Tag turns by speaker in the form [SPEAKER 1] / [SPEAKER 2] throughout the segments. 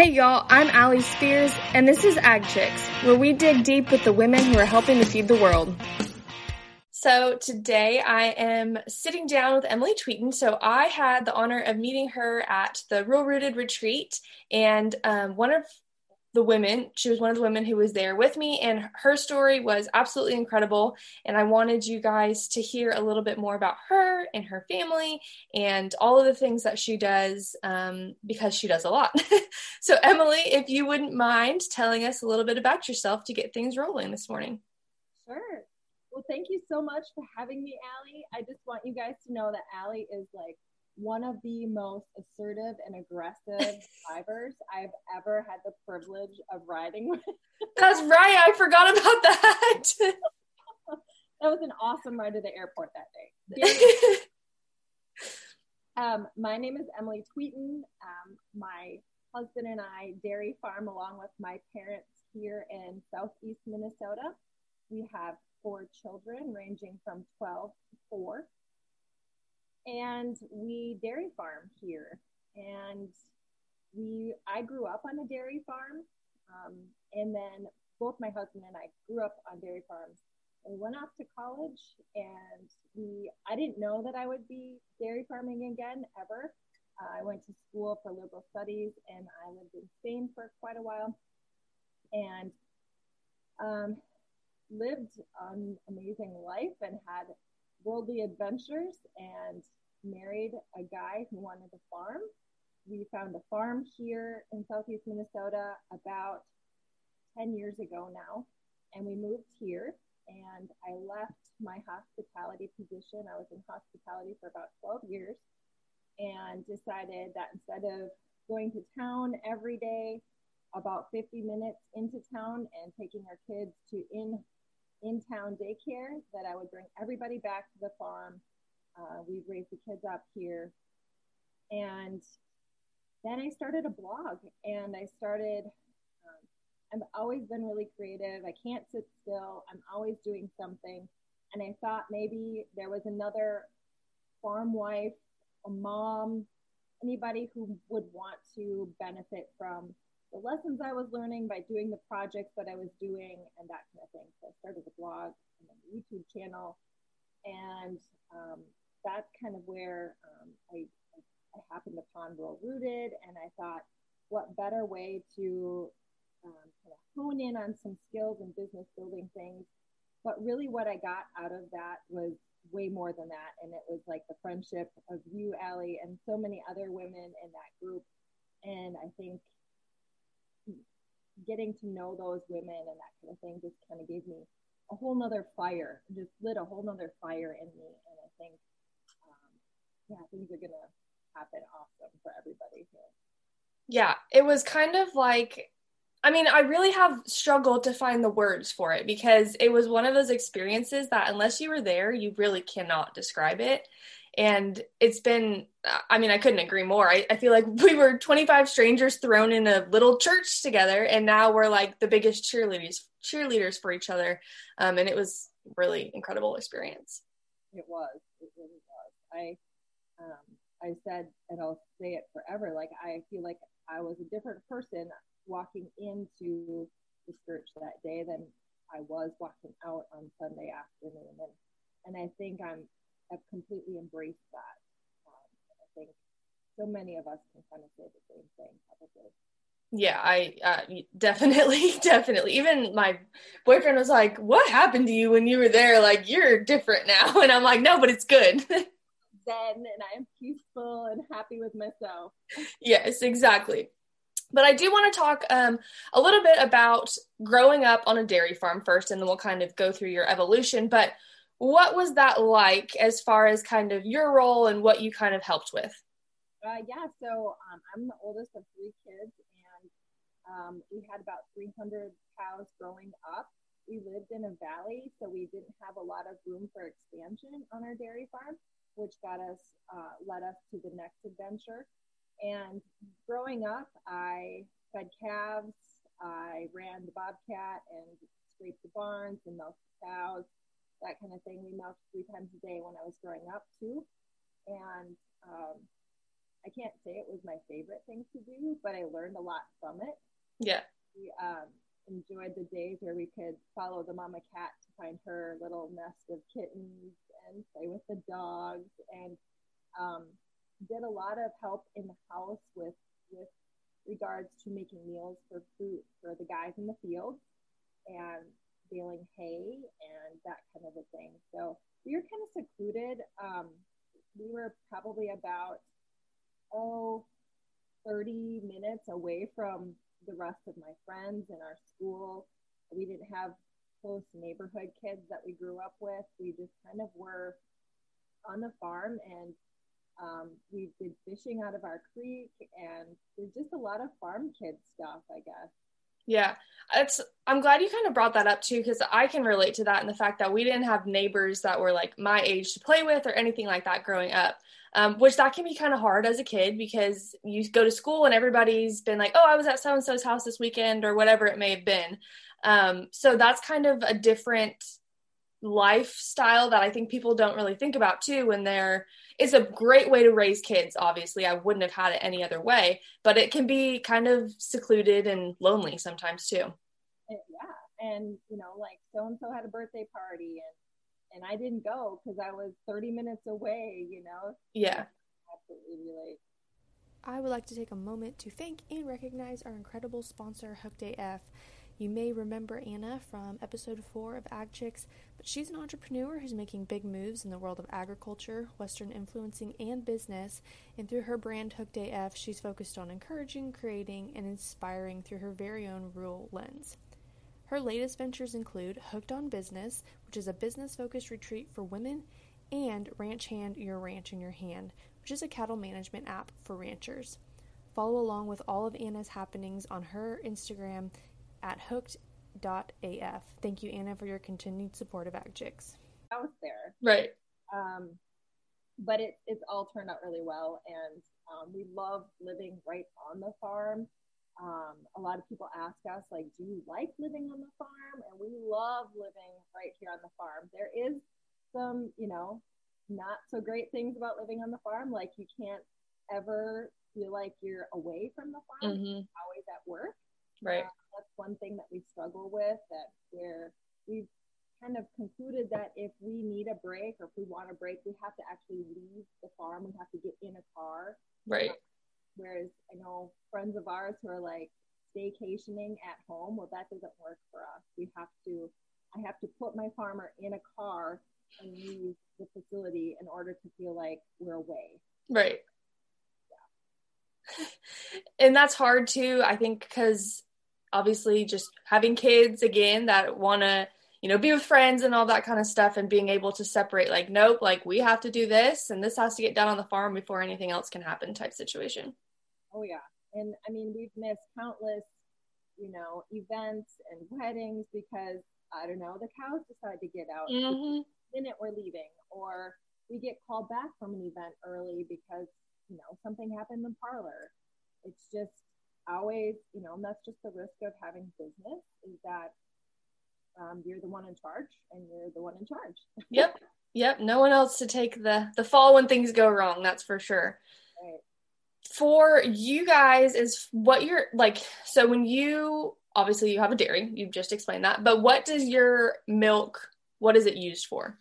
[SPEAKER 1] Hey y'all, I'm Allie Spears, and this is Ag Chicks, where we dig deep with the women who are helping to feed the world. So today I am sitting down with Emily Tweeten. So I had the honor of meeting her at the Rural Rooted Retreat, and um, one of the women. She was one of the women who was there with me, and her story was absolutely incredible. And I wanted you guys to hear a little bit more about her and her family and all of the things that she does um, because she does a lot. so, Emily, if you wouldn't mind telling us a little bit about yourself to get things rolling this morning.
[SPEAKER 2] Sure. Well, thank you so much for having me, Allie. I just want you guys to know that Allie is like one of the most assertive and aggressive drivers I've ever had the privilege of riding with.
[SPEAKER 1] That's right. I forgot about that.
[SPEAKER 2] that was an awesome ride to the airport that day. um, my name is Emily Tweeten. Um, my husband and I dairy farm along with my parents here in southeast Minnesota. We have four children ranging from 12 to 4 and we dairy farm here. And we, I grew up on a dairy farm, um, and then both my husband and I grew up on dairy farms. We went off to college, and we, I didn't know that I would be dairy farming again ever. Uh, I went to school for liberal studies, and I lived in Spain for quite a while, and um, lived an amazing life and had worldly adventures and married a guy who wanted a farm. We found a farm here in southeast Minnesota about 10 years ago now, and we moved here. And I left my hospitality position. I was in hospitality for about 12 years and decided that instead of going to town every day, about 50 minutes into town and taking our kids to in in town daycare, that I would bring everybody back to the farm uh, we raised the kids up here. And then I started a blog and I started, um, I've always been really creative. I can't sit still. I'm always doing something. And I thought maybe there was another farm wife, a mom, anybody who would want to benefit from the lessons I was learning by doing the projects that I was doing and that kind of thing. So I started a blog and a YouTube channel. And um, that's kind of where um, I, I happened upon Rural Rooted, and I thought, what better way to um, kind of hone in on some skills and business building things. But really, what I got out of that was way more than that. And it was like the friendship of you, Allie, and so many other women in that group. And I think getting to know those women and that kind of thing just kind of gave me a whole nother fire, just lit a whole nother fire in me. And I think um, yeah, things are going to happen awesome for everybody here.
[SPEAKER 1] Yeah, it was kind of like I mean, I really have struggled to find the words for it because it was one of those experiences that unless you were there, you really cannot describe it. And it's been, I mean, I couldn't agree more. I, I feel like we were 25 strangers thrown in a little church together, and now we're like the biggest cheerleaders, cheerleaders for each other. Um, and it was really incredible experience.
[SPEAKER 2] It was. It really was. I um, I said, and I'll say it forever, like I feel like I was a different person walking into the church that day than I was walking out on Sunday afternoon. And, and I think I'm, I've completely embraced that. Um, I think so many of us can kind of say the same thing, probably.
[SPEAKER 1] Yeah, I uh, definitely, definitely. Even my boyfriend was like, "What happened to you when you were there? Like, you're different now." And I'm like, "No, but it's good."
[SPEAKER 2] zen and I am peaceful and happy with myself.
[SPEAKER 1] Yes, exactly. But I do want to talk um, a little bit about growing up on a dairy farm first, and then we'll kind of go through your evolution. But what was that like as far as kind of your role and what you kind of helped with?
[SPEAKER 2] Uh, yeah, so um, I'm the oldest of three kids, and um, we had about 300 cows growing up. We lived in a valley, so we didn't have a lot of room for expansion on our dairy farm which got us uh, led us to the next adventure. And growing up, I fed calves, I ran the bobcat and scraped the barns and milked the cows, that kind of thing. We milked three times a day when I was growing up too. And um, I can't say it was my favorite thing to do, but I learned a lot from it.
[SPEAKER 1] Yeah.
[SPEAKER 2] We um, enjoyed the days where we could follow the mama cat to find her little nest of kittens and play with the dogs and um, did a lot of help in the house with with regards to making meals for food for the guys in the field and baling hay and that kind of a thing. So we were kind of secluded. Um, we were probably about oh 30 minutes away from the rest of my friends in our school. We didn't have close neighborhood kids that we grew up with. We just kind of were on the farm and um, we did fishing out of our creek and there's just a lot of farm kid stuff, I guess.
[SPEAKER 1] Yeah, it's. I'm glad you kind of brought that up too, because I can relate to that and the fact that we didn't have neighbors that were like my age to play with or anything like that growing up. Um, which that can be kind of hard as a kid because you go to school and everybody's been like, "Oh, I was at so and so's house this weekend" or whatever it may have been. Um, so that's kind of a different lifestyle that I think people don't really think about too when they're it's a great way to raise kids obviously. I wouldn't have had it any other way but it can be kind of secluded and lonely sometimes too.
[SPEAKER 2] Yeah and you know like so and so had a birthday party and and I didn't go because I was 30 minutes away you know?
[SPEAKER 1] Yeah.
[SPEAKER 2] Absolutely relate
[SPEAKER 3] I would like to take a moment to thank and recognize our incredible sponsor Hooked AF you may remember Anna from episode 4 of Ag Chicks, but she's an entrepreneur who's making big moves in the world of agriculture, Western influencing, and business. And through her brand Hooked AF, she's focused on encouraging, creating, and inspiring through her very own rural lens. Her latest ventures include Hooked on Business, which is a business focused retreat for women, and Ranch Hand Your Ranch in Your Hand, which is a cattle management app for ranchers. Follow along with all of Anna's happenings on her Instagram at hooked.af. Thank you, Anna, for your continued support of AgChicks.
[SPEAKER 2] I was there.
[SPEAKER 1] Right.
[SPEAKER 2] Um, but it, it's all turned out really well. And um, we love living right on the farm. Um, a lot of people ask us, like, do you like living on the farm? And we love living right here on the farm. There is some, you know, not so great things about living on the farm. Like, you can't ever feel like you're away from the farm,
[SPEAKER 1] mm-hmm.
[SPEAKER 2] always at work.
[SPEAKER 1] Right.
[SPEAKER 2] Uh, that's one thing that we struggle with that where we've kind of concluded that if we need a break or if we want a break, we have to actually leave the farm. We have to get in a car.
[SPEAKER 1] Right.
[SPEAKER 2] whereas I know friends of ours who are like staycationing at home, well, that doesn't work for us. We have to, I have to put my farmer in a car and leave the facility in order to feel like we're away.
[SPEAKER 1] Right. Yeah. and that's hard too, I think, because obviously just having kids again that want to you know be with friends and all that kind of stuff and being able to separate like nope like we have to do this and this has to get done on the farm before anything else can happen type situation.
[SPEAKER 2] Oh yeah. And i mean we've missed countless you know events and weddings because i don't know the cows decide to get out
[SPEAKER 1] mm-hmm.
[SPEAKER 2] the minute we're leaving or we get called back from an event early because you know something happened in the parlor. It's just always, you know, and that's just the risk of having business is that um, you're the one in charge and you're the one in charge.
[SPEAKER 1] yep. Yep. No one else to take the the fall when things go wrong. That's for sure.
[SPEAKER 2] Right.
[SPEAKER 1] For you guys, is what you're like. So when you obviously you have a dairy, you've just explained that. But what does your milk? What is it used for?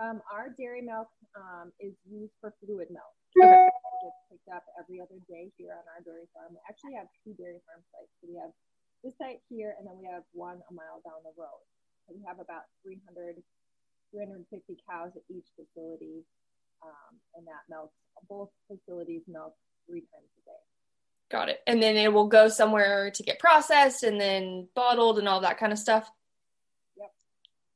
[SPEAKER 2] Um, our dairy milk um, is used for fluid milk.
[SPEAKER 1] Okay
[SPEAKER 2] gets picked up every other day here on our dairy farm. We actually have two dairy farm sites. So we have this site here, and then we have one a mile down the road. So we have about 300, 350 cows at each facility, um, and that milks, both facilities milk three times a day.
[SPEAKER 1] Got it. And then it will go somewhere to get processed and then bottled and all that kind of stuff.
[SPEAKER 2] Yep.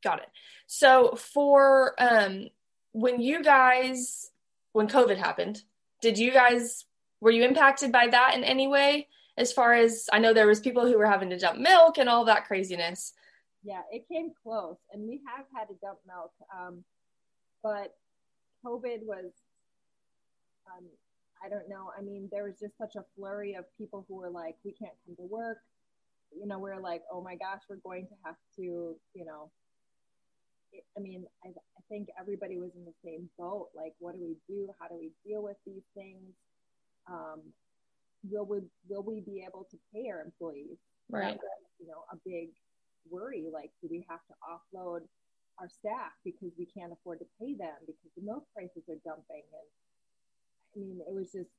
[SPEAKER 1] Got it. So for um, when you guys, when COVID happened, did you guys were you impacted by that in any way? As far as i know there was people who were having to dump milk and all that craziness.
[SPEAKER 2] Yeah it came close and we have had to dump milk um, but covid was um, i don't know i mean there was just such a flurry of people who were like we can't come to work. You know we're like oh my gosh we're going to have to you know I mean, I, think everybody was in the same boat. Like, what do we do? How do we deal with these things? um, will we will we be able to pay our employees?
[SPEAKER 1] Right.
[SPEAKER 2] Was, you know, a big worry. Like, do we have to offload our staff because we can't afford to pay them because the milk prices are dumping? And I mean, it was just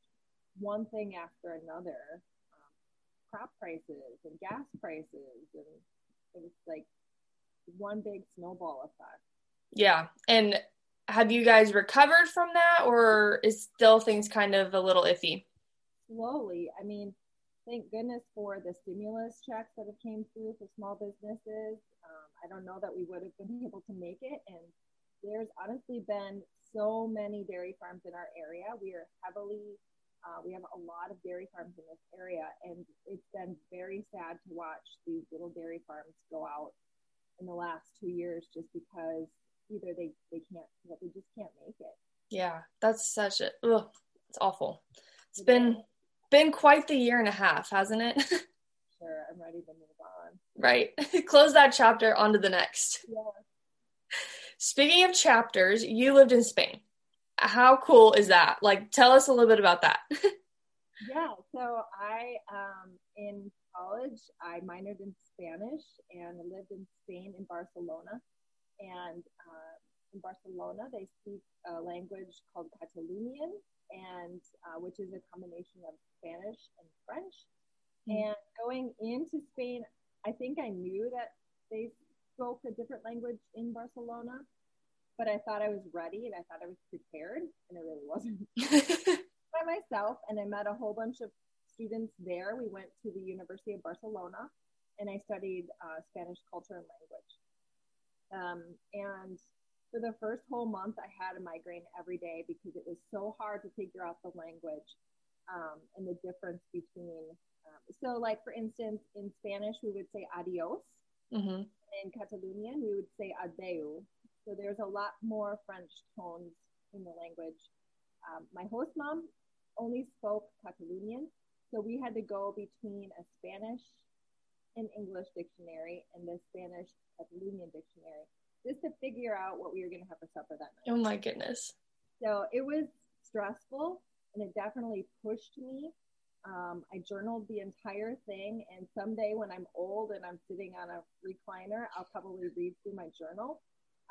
[SPEAKER 2] one thing after another. Um, crop prices and gas prices, and it was like one big snowball effect.
[SPEAKER 1] Yeah, and have you guys recovered from that, or is still things kind of a little iffy?
[SPEAKER 2] Slowly. I mean, thank goodness for the stimulus checks that have came through for small businesses. Um, I don't know that we would have been able to make it. And there's honestly been so many dairy farms in our area. We are heavily, uh, we have a lot of dairy farms in this area, and it's been very sad to watch these little dairy farms go out in the last two years just because either they they can't, they just can't make it.
[SPEAKER 1] Yeah, that's such a, ugh, it's awful. It's been been quite the year and a half, hasn't it?
[SPEAKER 2] sure, I'm ready to move on.
[SPEAKER 1] Right. Close that chapter, on to the next.
[SPEAKER 2] Yeah.
[SPEAKER 1] Speaking of chapters, you lived in Spain. How cool is that? Like, tell us a little bit about that.
[SPEAKER 2] yeah, so I, um, in college, I minored in Spanish and lived in Spain in Barcelona. And uh, in Barcelona, they speak a language called Catalonian, and uh, which is a combination of Spanish and French. Mm-hmm. And going into Spain, I think I knew that they spoke a different language in Barcelona, but I thought I was ready and I thought I was prepared, and it really wasn't. By myself, and I met a whole bunch of students there. We went to the University of Barcelona, and I studied uh, Spanish culture and language. Um, and for the first whole month, I had a migraine every day because it was so hard to figure out the language um, and the difference between. Um, so, like for instance, in Spanish, we would say adios. Mm-hmm. In Catalonian, we would say adeu. So there's a lot more French tones in the language. Um, my host mom only spoke Catalonian, so we had to go between a Spanish and English dictionary and the Spanish Catalonian dictionary just to figure out what we were going to have for supper that night.
[SPEAKER 1] Oh my goodness.
[SPEAKER 2] So it was stressful and it definitely pushed me. Um, I journaled the entire thing, and someday when I'm old and I'm sitting on a recliner, I'll probably read through my journal.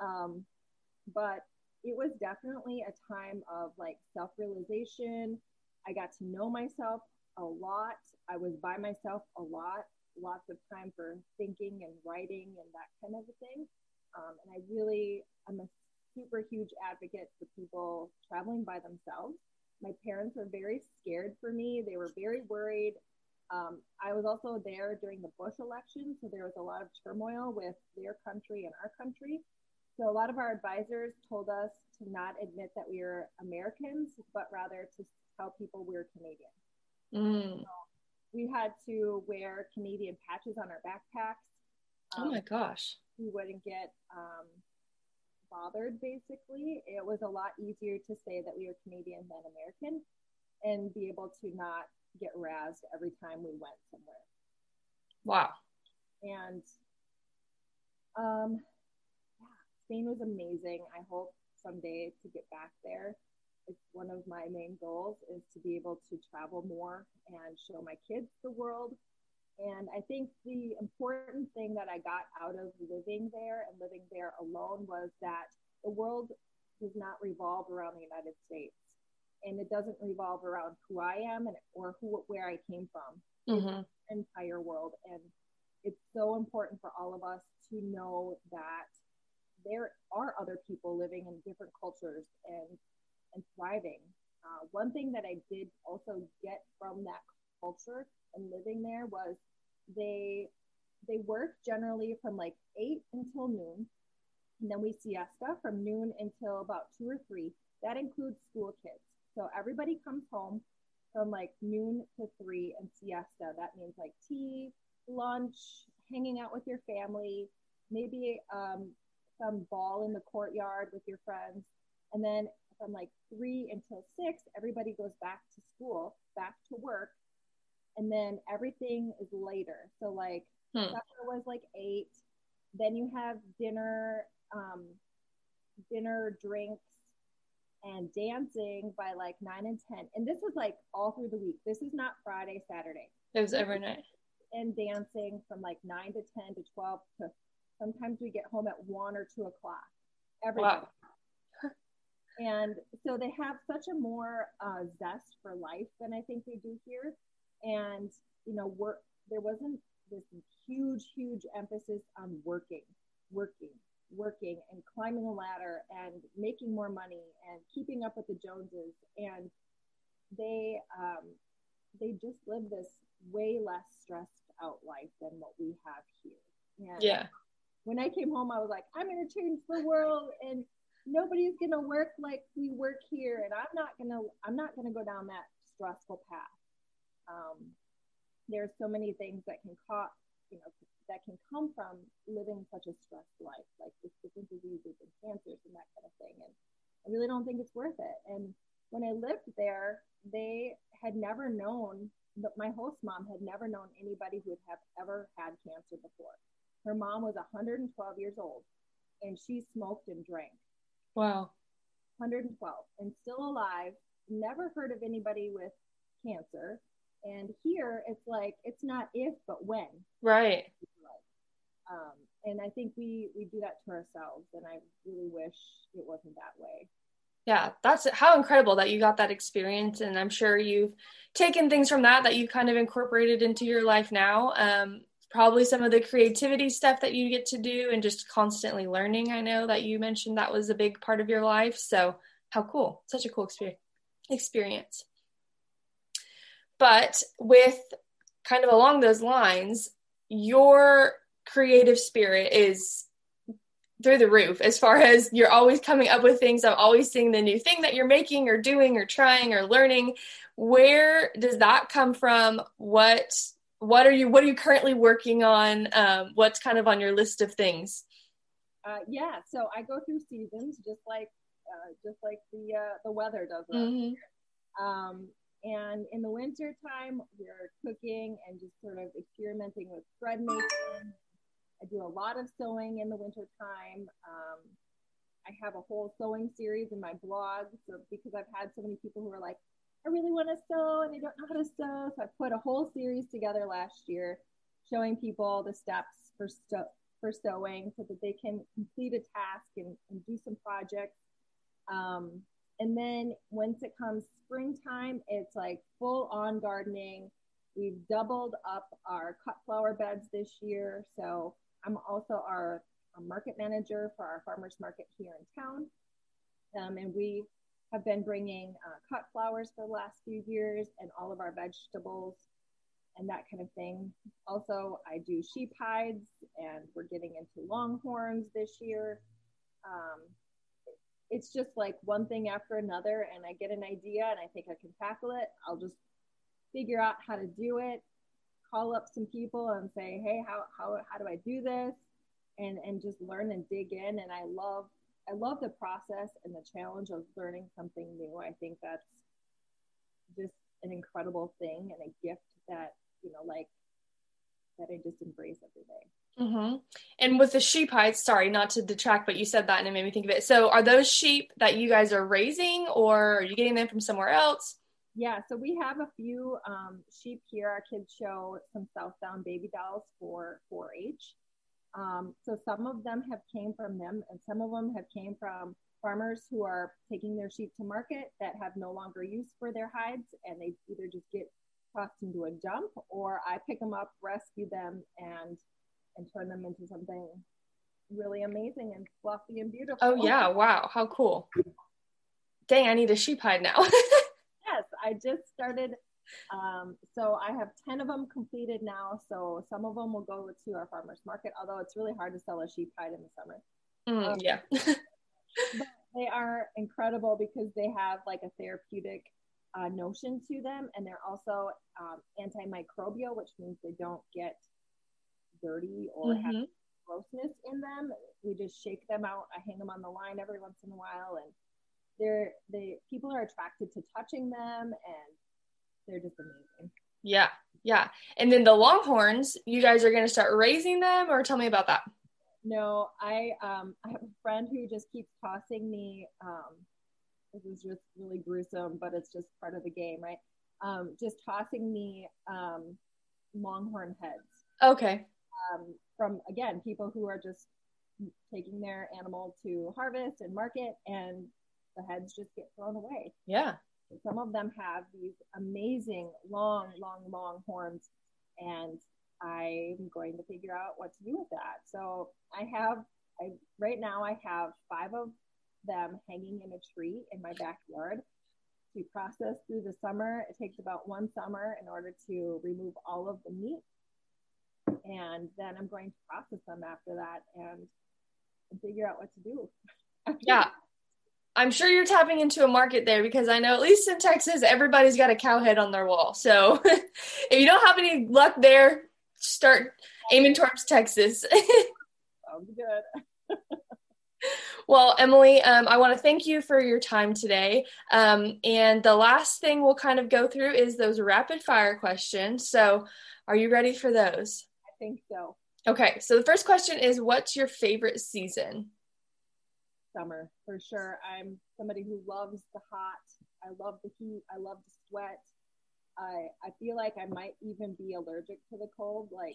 [SPEAKER 2] Um, but it was definitely a time of like self realization. I got to know myself a lot. I was by myself a lot, lots of time for thinking and writing and that kind of a thing. Um, and I really, I'm a super huge advocate for people traveling by themselves. My parents were very scared for me. They were very worried. Um, I was also there during the Bush election, so there was a lot of turmoil with their country and our country. So a lot of our advisors told us to not admit that we were Americans, but rather to tell people we're Canadian. Mm. So we had to wear Canadian patches on our backpacks.
[SPEAKER 1] Um, oh my gosh.
[SPEAKER 2] we wouldn't get um, bothered basically. It was a lot easier to say that we were canadian than american and be able to not get razzed every time we went somewhere.
[SPEAKER 1] Wow.
[SPEAKER 2] And um yeah spain was amazing. I hope someday to get back there it's one of my main goals is to be able to travel more and show my kids the world and I think the important thing that I got out of living there and living there alone was that the world does not revolve around the United States. And it doesn't revolve around who I am and or who where I came from. Mm-hmm. entire world. And it's so important for all of us to know that there are other people living in different cultures and and thriving. Uh, one thing that I did also get from that culture and living there was they they work generally from like eight until noon, and then we siesta from noon until about two or three. That includes school kids. So everybody comes home from like noon to three and siesta. That means like tea, lunch, hanging out with your family, maybe um, some ball in the courtyard with your friends. And then from like three until six, everybody goes back to school, back to work and then everything is later. So like hmm. supper was like eight. Then you have dinner, um, dinner, drinks, and dancing by like nine and 10. And this was like all through the week. This is not Friday, Saturday.
[SPEAKER 1] It was every night.
[SPEAKER 2] And dancing from like nine to 10 to 12 to sometimes we get home at one or two o'clock every wow. And so they have such a more uh, zest for life than I think they do here. And, you know, work, there wasn't this huge, huge emphasis on working, working, working and climbing a ladder and making more money and keeping up with the Joneses. And they um, they just live this way less stressed out life than what we have here.
[SPEAKER 1] And yeah.
[SPEAKER 2] When I came home, I was like, I'm going to change the world, and nobody's to work like we work here, and I'm not to I'm not to go down that stressful path. Um, there's so many things that can cause you know that can come from living such a stressed life, like with different diseases and cancers and that kind of thing. And I really don't think it's worth it. And when I lived there, they had never known, but my host mom had never known anybody who would have ever had cancer before. Her mom was 112 years old and she smoked and drank.
[SPEAKER 1] Wow.
[SPEAKER 2] 112 and still alive, never heard of anybody with cancer. And here it's like, it's not if, but when.
[SPEAKER 1] Right.
[SPEAKER 2] Um, and I think we we do that to ourselves, and I really wish it wasn't that way.
[SPEAKER 1] Yeah, that's how incredible that you got that experience, and I'm sure you've taken things from that that you've kind of incorporated into your life now. Um, probably some of the creativity stuff that you get to do, and just constantly learning. I know that you mentioned that was a big part of your life. So how cool! Such a cool experience. But with kind of along those lines, your creative spirit is through the roof as far as you're always coming up with things. I'm always seeing the new thing that you're making or doing or trying or learning. Where does that come from? What what are you what are you currently working on? Um, what's kind of on your list of things?
[SPEAKER 2] Uh, yeah, so I go through seasons just like uh, just like the uh, the weather does. Mm-hmm. Um, and in the winter time, we're cooking and just sort of experimenting with bread making I do a lot of sewing in the winter time. Um, I have a whole sewing series in my blog. So because I've had so many people who are like, I really want to sew and I don't know how to sew. So I put a whole series together last year showing people the steps for sto- for sewing so that they can complete a task and, and do some projects. Um, and then once it comes springtime, it's like full on gardening. We've doubled up our cut flower beds this year. So I'm also our, our market manager for our farmers market here in town. Um, and we have been bringing uh, cut flowers for the last few years and all of our vegetables and that kind of thing. Also, I do sheep hides and we're getting into longhorns this year. Um, it's just like one thing after another, and I get an idea and I think I can tackle it. I'll just figure out how to do it call up some people and say, hey, how, how, how do I do this? And, and just learn and dig in. And I love, I love the process and the challenge of learning something new. I think that's just an incredible thing and a gift that, you know, like that I just embrace every day.
[SPEAKER 1] Mm-hmm. And with the sheep hides, sorry, not to detract, but you said that and it made me think of it. So, are those sheep that you guys are raising, or are you getting them from somewhere else?
[SPEAKER 2] Yeah, so we have a few um, sheep here. Our kids show some Southdown baby dolls for 4-H. Um, so some of them have came from them, and some of them have came from farmers who are taking their sheep to market that have no longer use for their hides, and they either just get tossed into a dump, or I pick them up, rescue them, and and turn them into something really amazing and fluffy and beautiful.
[SPEAKER 1] Oh yeah! Wow, how cool! Dang, I need a sheep hide now.
[SPEAKER 2] Yes, I just started. Um, so I have 10 of them completed now. So some of them will go to our farmer's market, although it's really hard to sell a sheep hide in the summer.
[SPEAKER 1] Mm, um, yeah.
[SPEAKER 2] but they are incredible because they have like a therapeutic uh, notion to them. And they're also um, antimicrobial, which means they don't get dirty or mm-hmm. have grossness in them. We just shake them out. I hang them on the line every once in a while and they're they people are attracted to touching them and they're just amazing.
[SPEAKER 1] Yeah. Yeah. And then the longhorns, you guys are going to start raising them or tell me about that.
[SPEAKER 2] No, I um I have a friend who just keeps tossing me um this is just really gruesome, but it's just part of the game, right? Um, just tossing me um, longhorn heads.
[SPEAKER 1] Okay.
[SPEAKER 2] Um, from again, people who are just taking their animal to harvest and market, and the heads just get thrown away.
[SPEAKER 1] Yeah.
[SPEAKER 2] Some of them have these amazing long, long, long horns, and I'm going to figure out what to do with that. So I have, I right now I have five of them hanging in a tree in my backyard to process through the summer. It takes about one summer in order to remove all of the meat. And then I'm going to process them after that and, and figure out what to do.
[SPEAKER 1] yeah. I'm sure you're tapping into a market there because I know at least in Texas, everybody's got a cow head on their wall. So if you don't have any luck there, start aiming towards Texas.
[SPEAKER 2] Sounds good.
[SPEAKER 1] well, Emily, um, I want to thank you for your time today. Um, and the last thing we'll kind of go through is those rapid fire questions. So, are you ready for those?
[SPEAKER 2] I think so.
[SPEAKER 1] Okay, so the first question is What's your favorite season?
[SPEAKER 2] Summer, for sure. I'm somebody who loves the hot. I love the heat. I love the sweat. I, I feel like I might even be allergic to the cold. Like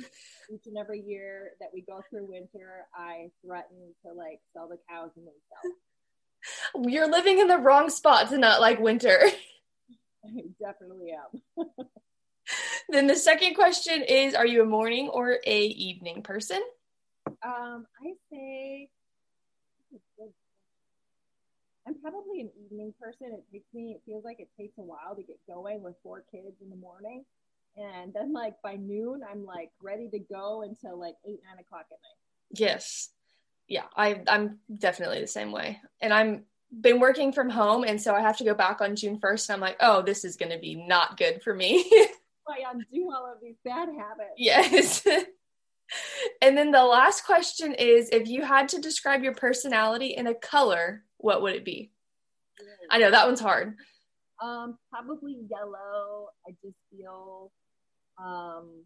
[SPEAKER 2] each and every year that we go through winter, I threaten to like sell the cows and
[SPEAKER 1] sell. You're living in the wrong spot to not like winter.
[SPEAKER 2] I definitely am.
[SPEAKER 1] then the second question is Are you a morning or a evening person?
[SPEAKER 2] Um, I say I'm probably an evening person. It takes me, it feels like it takes a while to get going with four kids in the morning. And then, like, by noon, I'm like ready to go until like eight, nine o'clock at night.
[SPEAKER 1] Yes. Yeah. I, I'm definitely the same way. And I'm, been working from home and so I have to go back on June 1st and I'm like, oh, this is going to be not good for me.
[SPEAKER 2] I undo all of these bad habits.
[SPEAKER 1] Yes. and then the last question is if you had to describe your personality in a color, what would it be? I know that one's hard.
[SPEAKER 2] Um, probably yellow. I just feel um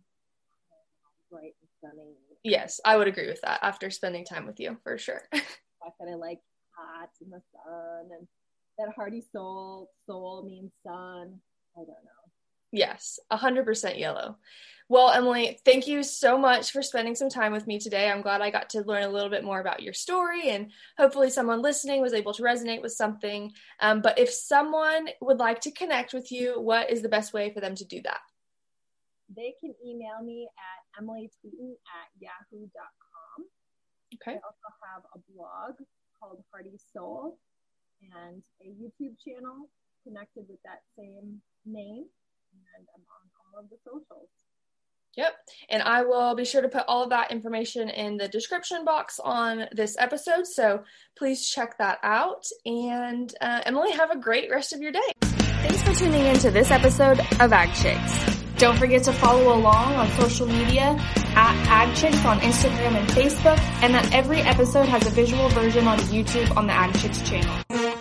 [SPEAKER 2] bright and sunny.
[SPEAKER 1] Yes, I would agree with that after spending time with you for sure.
[SPEAKER 2] the fact that I like hot in the sun and that hearty soul. Soul means sun. I don't know.
[SPEAKER 1] Yes, 100% yellow. Well, Emily, thank you so much for spending some time with me today. I'm glad I got to learn a little bit more about your story, and hopefully, someone listening was able to resonate with something. Um, but if someone would like to connect with you, what is the best way for them to do that?
[SPEAKER 2] They can email me at emilytweeten at yahoo.com.
[SPEAKER 1] Okay. I
[SPEAKER 2] also have a blog called Hardy Soul and a YouTube channel connected with that same name, and I'm on all of the socials.
[SPEAKER 1] Yep. And I will be sure to put all of that information in the description box on this episode. So please check that out. And uh, Emily, have a great rest of your day. Thanks for tuning in to this episode of Ag Chicks. Don't forget to follow along on social media at Ag Chicks on Instagram and Facebook, and that every episode has a visual version on YouTube on the Ag Chicks channel.